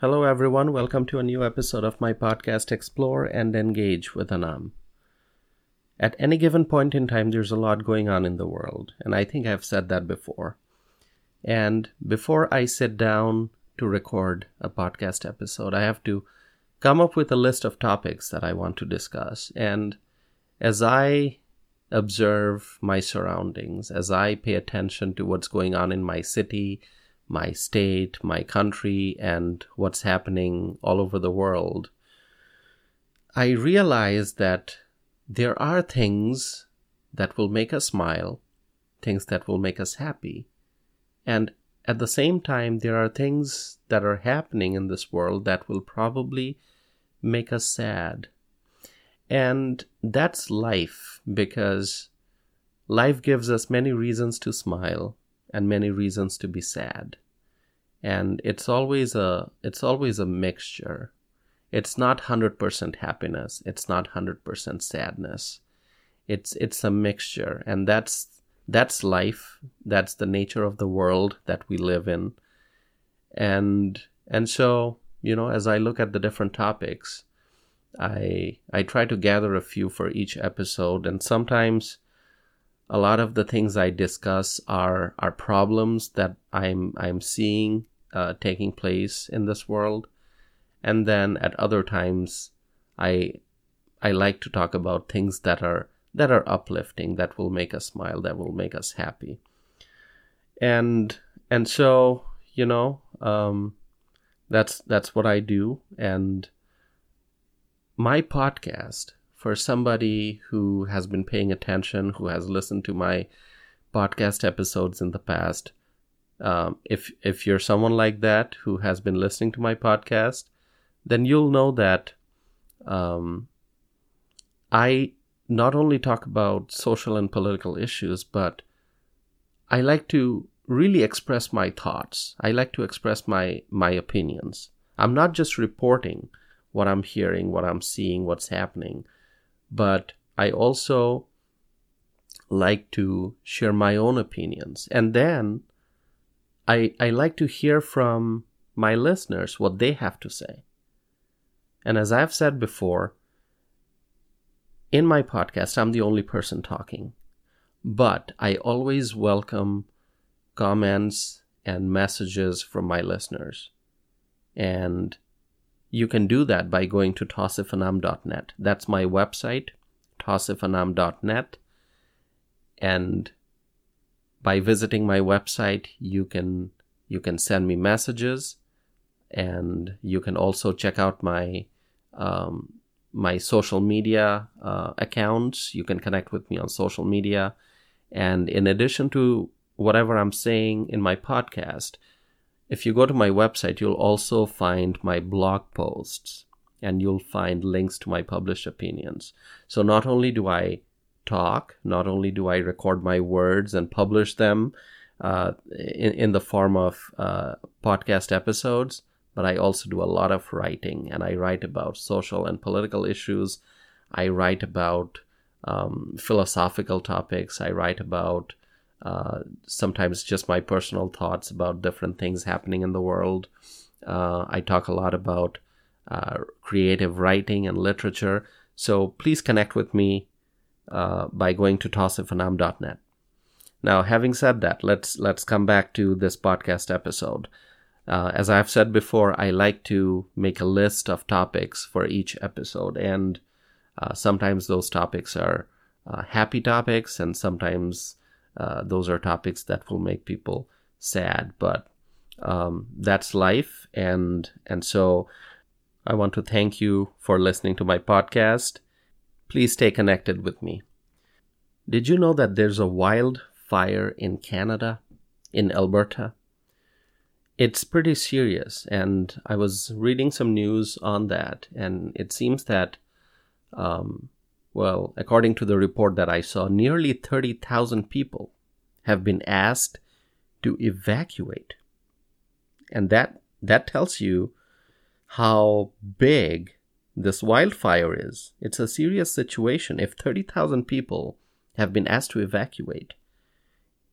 Hello, everyone. Welcome to a new episode of my podcast, Explore and Engage with Anam. At any given point in time, there's a lot going on in the world, and I think I've said that before. And before I sit down to record a podcast episode, I have to come up with a list of topics that I want to discuss. And as I observe my surroundings, as I pay attention to what's going on in my city, my state, my country, and what's happening all over the world, I realize that there are things that will make us smile, things that will make us happy. And at the same time, there are things that are happening in this world that will probably make us sad. And that's life because life gives us many reasons to smile and many reasons to be sad. And it's always a it's always a mixture. It's not 100% happiness, it's not 100% sadness. It's it's a mixture and that's that's life. That's the nature of the world that we live in. And and so, you know, as I look at the different topics, I I try to gather a few for each episode and sometimes a lot of the things I discuss are are problems that I'm I'm seeing uh, taking place in this world, and then at other times I I like to talk about things that are that are uplifting, that will make us smile, that will make us happy, and and so you know um, that's that's what I do, and my podcast for somebody who has been paying attention, who has listened to my podcast episodes in the past. Um, if if you're someone like that who has been listening to my podcast, then you'll know that um, I not only talk about social and political issues, but I like to really express my thoughts. I like to express my my opinions. I'm not just reporting what I'm hearing, what I'm seeing, what's happening but I also like to share my own opinions. And then I, I like to hear from my listeners what they have to say. And as I've said before, in my podcast, I'm the only person talking. But I always welcome comments and messages from my listeners. And you can do that by going to tawsifanam.net. That's my website, tawsifanam.net. And by visiting my website, you can you can send me messages, and you can also check out my um, my social media uh, accounts. You can connect with me on social media, and in addition to whatever I'm saying in my podcast, if you go to my website, you'll also find my blog posts and you'll find links to my published opinions. So not only do I talk, not only do I record my words and publish them uh, in, in the form of uh, podcast episodes, but I also do a lot of writing and I write about social and political issues. I write about um, philosophical topics. I write about uh, sometimes just my personal thoughts about different things happening in the world. Uh, I talk a lot about uh, creative writing and literature. So please connect with me uh, by going to tawsifanam.net. Now, having said that, let's let's come back to this podcast episode. Uh, as I've said before, I like to make a list of topics for each episode, and sometimes those topics are happy topics, and sometimes uh, those are topics that will make people sad, but um, that's life, and and so I want to thank you for listening to my podcast. Please stay connected with me. Did you know that there's a wildfire in Canada, in Alberta? It's pretty serious, and I was reading some news on that, and it seems that um, well, according to the report that I saw, nearly 30,000 people have been asked to evacuate. And that that tells you how big this wildfire is. It's a serious situation. If 30,000 people have been asked to evacuate,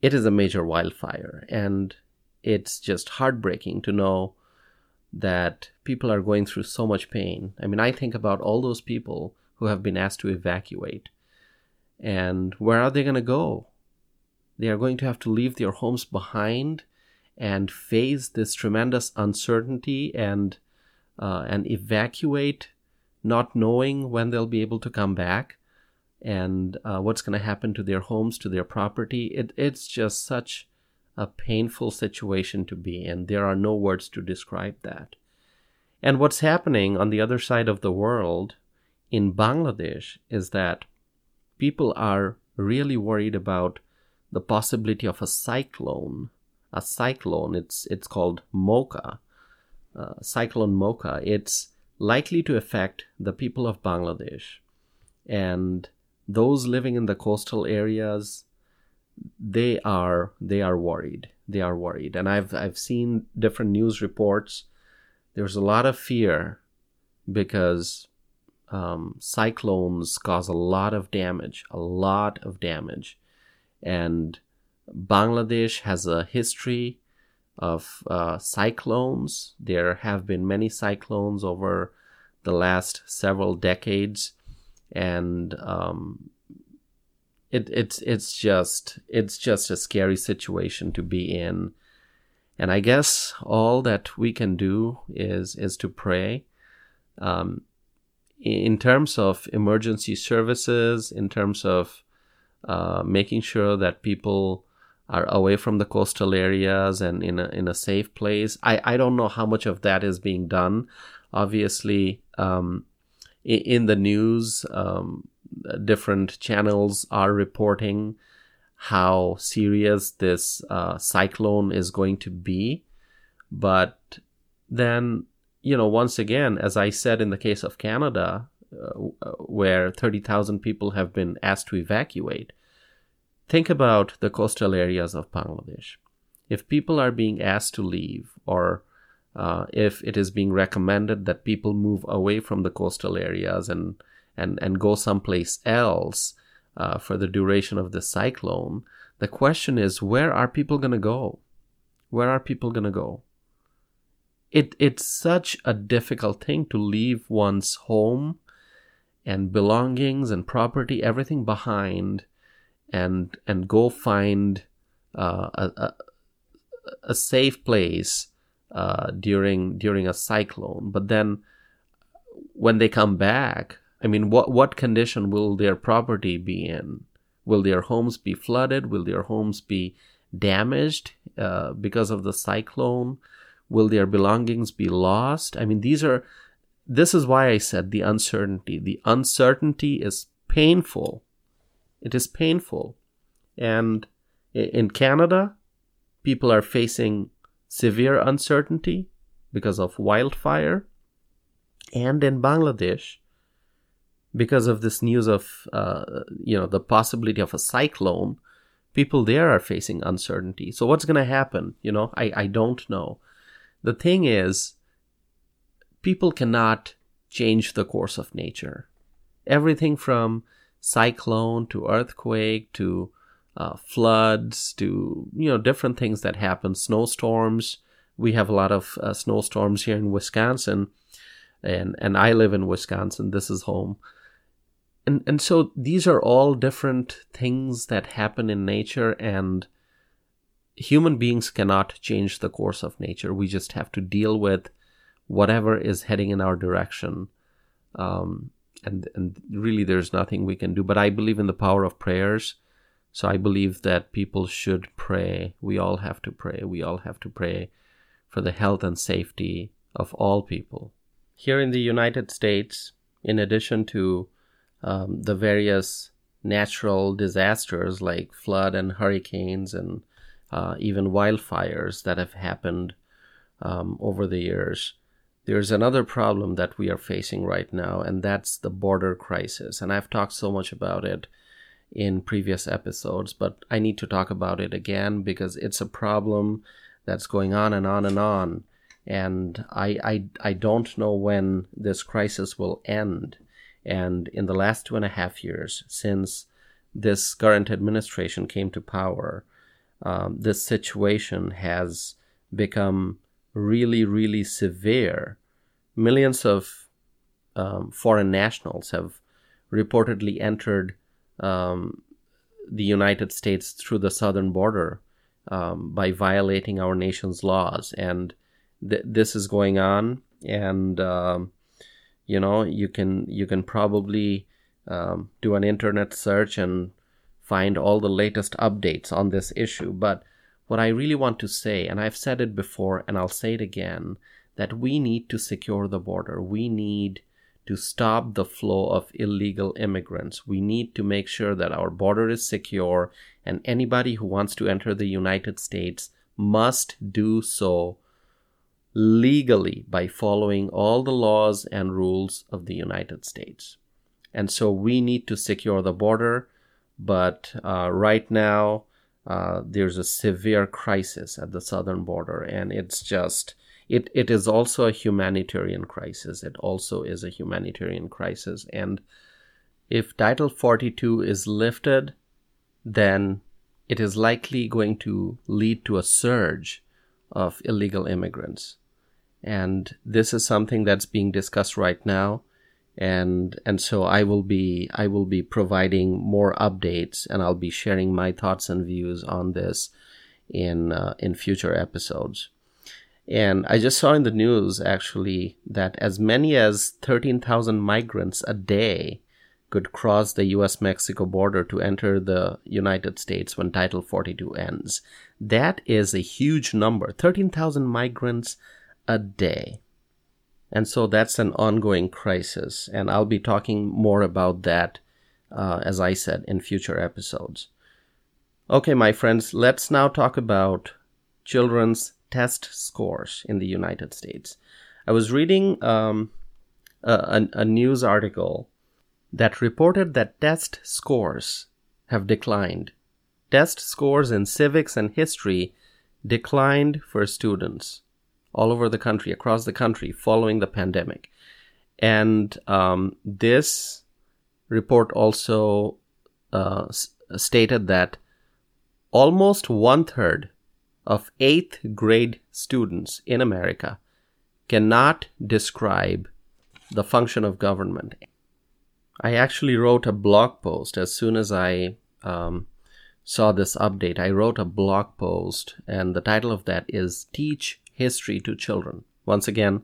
it is a major wildfire and it's just heartbreaking to know that people are going through so much pain. I mean, I think about all those people who have been asked to evacuate. And where are they going to go? They are going to have to leave their homes behind and face this tremendous uncertainty and uh, and evacuate, not knowing when they'll be able to come back and uh, what's going to happen to their homes, to their property. It, it's just such a painful situation to be in. There are no words to describe that. And what's happening on the other side of the world in Bangladesh is that people are really worried about the possibility of a cyclone. A cyclone, it's, it's called Mocha, uh, Cyclone Mocha. It's likely to affect the people of Bangladesh. And those living in the coastal areas, they are they are worried. They are worried. And I've I've seen different news reports. There's a lot of fear because um, cyclones cause a lot of damage, a lot of damage. And Bangladesh has a history of uh, cyclones. There have been many cyclones over the last several decades, and um, it, it's it's just it's just a scary situation to be in. And I guess all that we can do is is to pray. Um, in terms of emergency services, in terms of uh, making sure that people are away from the coastal areas and in a, in a safe place. I, I don't know how much of that is being done. Obviously, um, in, in, the news, um, different channels are reporting how serious this uh, cyclone is going to be. But then you know, once again, as I said in the case of Canada, where 30,000 people have been asked to evacuate, think about the coastal areas of Bangladesh. If people are being asked to leave, or uh, if it is being recommended that people move away from the coastal areas and and and go someplace else uh, for the duration of the cyclone, the question is, where are people going to go? Where are people going to go? it it's such a difficult thing to leave one's home and belongings and property everything behind and and go find uh, a, a, a safe place uh, during during a cyclone. But then when they come back i mean what what condition will their property be in? Will their homes be flooded? Will their homes be damaged uh, because of the cyclone? Will their belongings be lost? I mean, these are, this is why I said the uncertainty. The uncertainty is painful. It is painful. And in Canada, people are facing severe uncertainty because of wildfire. And in Bangladesh, because of this news of, uh, you know, the possibility of a cyclone, people there are facing uncertainty. So what's going to happen? You know, I, I don't know. The thing is, people cannot change the course of nature. Everything from cyclone to earthquake to uh, floods to you know different things that happen snowstorms we have a lot of uh, snowstorms here in wisconsin and and i live in wisconsin this is home and and so these are all different things that happen in nature and human beings cannot change the course of nature. We just have to deal with whatever is heading in our direction. Um, and, and really, there's nothing we can do. But I believe in the power of prayers. So I believe that people should pray. We all have to pray. We all have to pray for the health and safety of all people. Here in the United States, in addition to um, the various natural disasters like flood and hurricanes and uh, even wildfires that have happened um, over the years. There's another problem that we are facing right now, and that's the border crisis. And I've talked so much about it in previous episodes, but I need to talk about it again because it's a problem that's going on and on and on. And I, I, I don't know when this crisis will end. And in the last two and a half years, since this current administration came to power, um, this situation has become really, really severe. Millions of um, foreign nationals have reportedly entered um, the United States through the southern border um, by violating our nation's laws. And th- this is going on. And, um, you know, you can, you can probably um, do an internet search and find all the latest updates on this issue. But what I really want to say, and I've said it before and I'll say it again, that we need to secure the border. We need to stop the flow of illegal immigrants. We need to make sure that our border is secure and anybody who wants to enter the United States must do so legally by following all the laws and rules of the United States. And so we need to secure the border, but uh, right now uh, there's a severe crisis at the southern border, and it's just it, it is also a humanitarian crisis. It also is a humanitarian crisis. And if Title 42 is lifted, then it is likely going to lead to a surge of illegal immigrants. And this is something that's being discussed right now. And, and so I will be, I will be providing more updates and I'll be sharing my thoughts and views on this in, uh, in future episodes. And I just saw in the news actually that as many as 13,000 migrants a day could cross the US Mexico border to enter the United States when Title 42 ends. That is a huge number 13,000 migrants a day. And so that's an ongoing crisis. And I'll be talking more about that, uh, as I said, in future episodes. Okay, my friends, let's now talk about children's test scores in the United States. I was reading um, a, a news article that reported that test scores have declined. Test scores in civics and history declined for students all over the country, across the country, following the pandemic. And um, this report also uh, stated that almost one third of eighth grade students in America cannot describe the function of government. I actually wrote a blog post as soon as I um, saw this update. I wrote a blog post, and the title of that is Teach History to Children. Once again,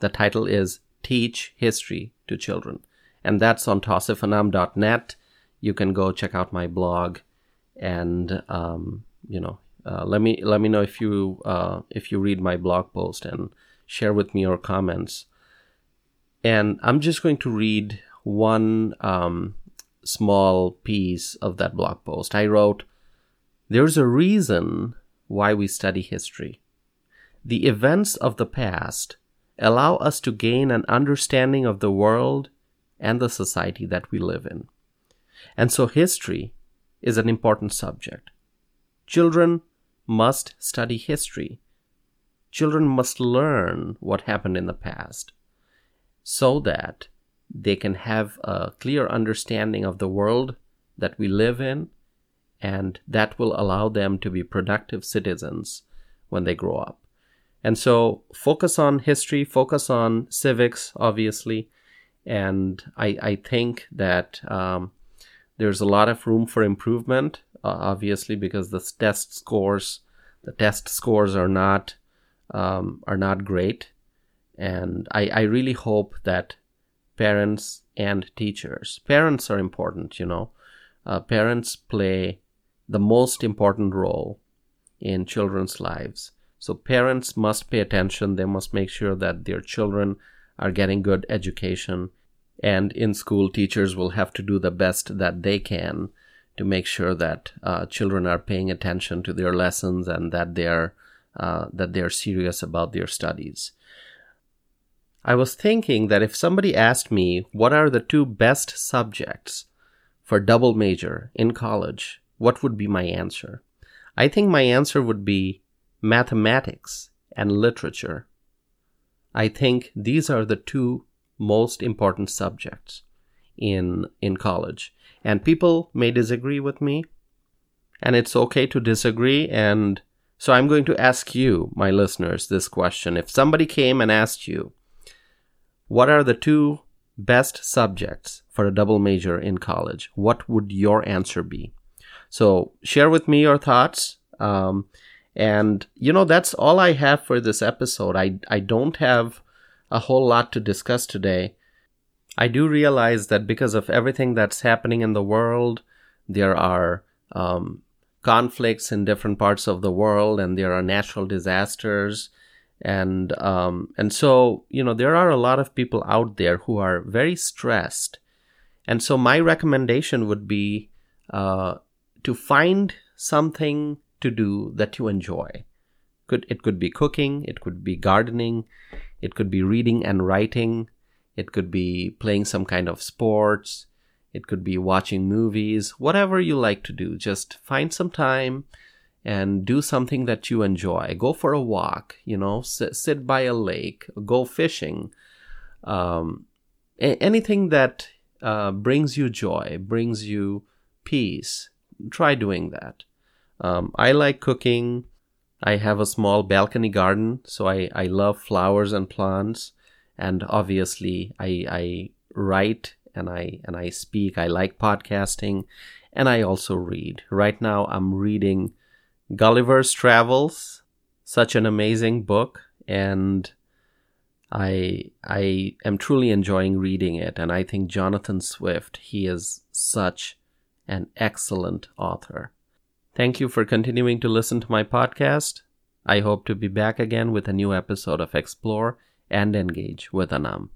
the title is Teach History to Children. And that's on tawsifanam.net. You can go check out my blog and, um, you know, uh, let me let me know if you uh, if you read my blog post and share with me your comments. And I'm just going to read one um, small piece of that blog post. I wrote, "There's a reason why we study history. The events of the past allow us to gain an understanding of the world and the society that we live in. And so history is an important subject. Children must study history. Children must learn what happened in the past so that they can have a clear understanding of the world that we live in, and that will allow them to be productive citizens when they grow up. And so, focus on history, focus on civics, obviously, and I, I think that um, there's a lot of room for improvement uh, obviously because the test scores the test scores are not um, are not great. And I, I really hope that parents and teachers parents are important you know. Uh, parents play the most important role in children's lives so parents must pay attention they must make sure that their children are getting good education and in school teachers will have to do the best that they can to make sure that uh, children are paying attention to their lessons and that they're uh, that they're serious about their studies. I was thinking that if somebody asked me what are the two best subjects for double major in college, what would be my answer? I think my answer would be mathematics and literature. I think these are the two most important subjects in in college and people may disagree with me and it's okay to disagree and So I'm going to ask you, my listeners, this question. If somebody came and asked you, what are the two best subjects for a double major in college, what would your answer be? So share with me your thoughts. Um, and you know that's all I have for this episode. I I don't have a whole lot to discuss today. I do realize that because of everything that's happening in the world, there are um, conflicts in different parts of the world, and there are natural disasters, and um, and so you know there are a lot of people out there who are very stressed, and so my recommendation would be uh, to find something to do that you enjoy. Could it could be cooking, it could be gardening, it could be reading and writing, it could be playing some kind of sports, it could be watching movies, whatever you like to do. Just find some time and do something that you enjoy. Go for a walk, you know, sit, sit by a lake, go fishing. Um, a- anything that uh, brings you joy, brings you peace, try doing that. Um, I like cooking. I have a small balcony garden, so I, I love flowers and plants. And obviously, I, I write and I and I speak. I like podcasting, and I also read. Right now, I'm reading Gulliver's Travels, such an amazing book, and I I am truly enjoying reading it. And I think Jonathan Swift, he is such an excellent author. Thank you for continuing to listen to my podcast. I hope to be back again with a new episode of Explore and Engage with Anam.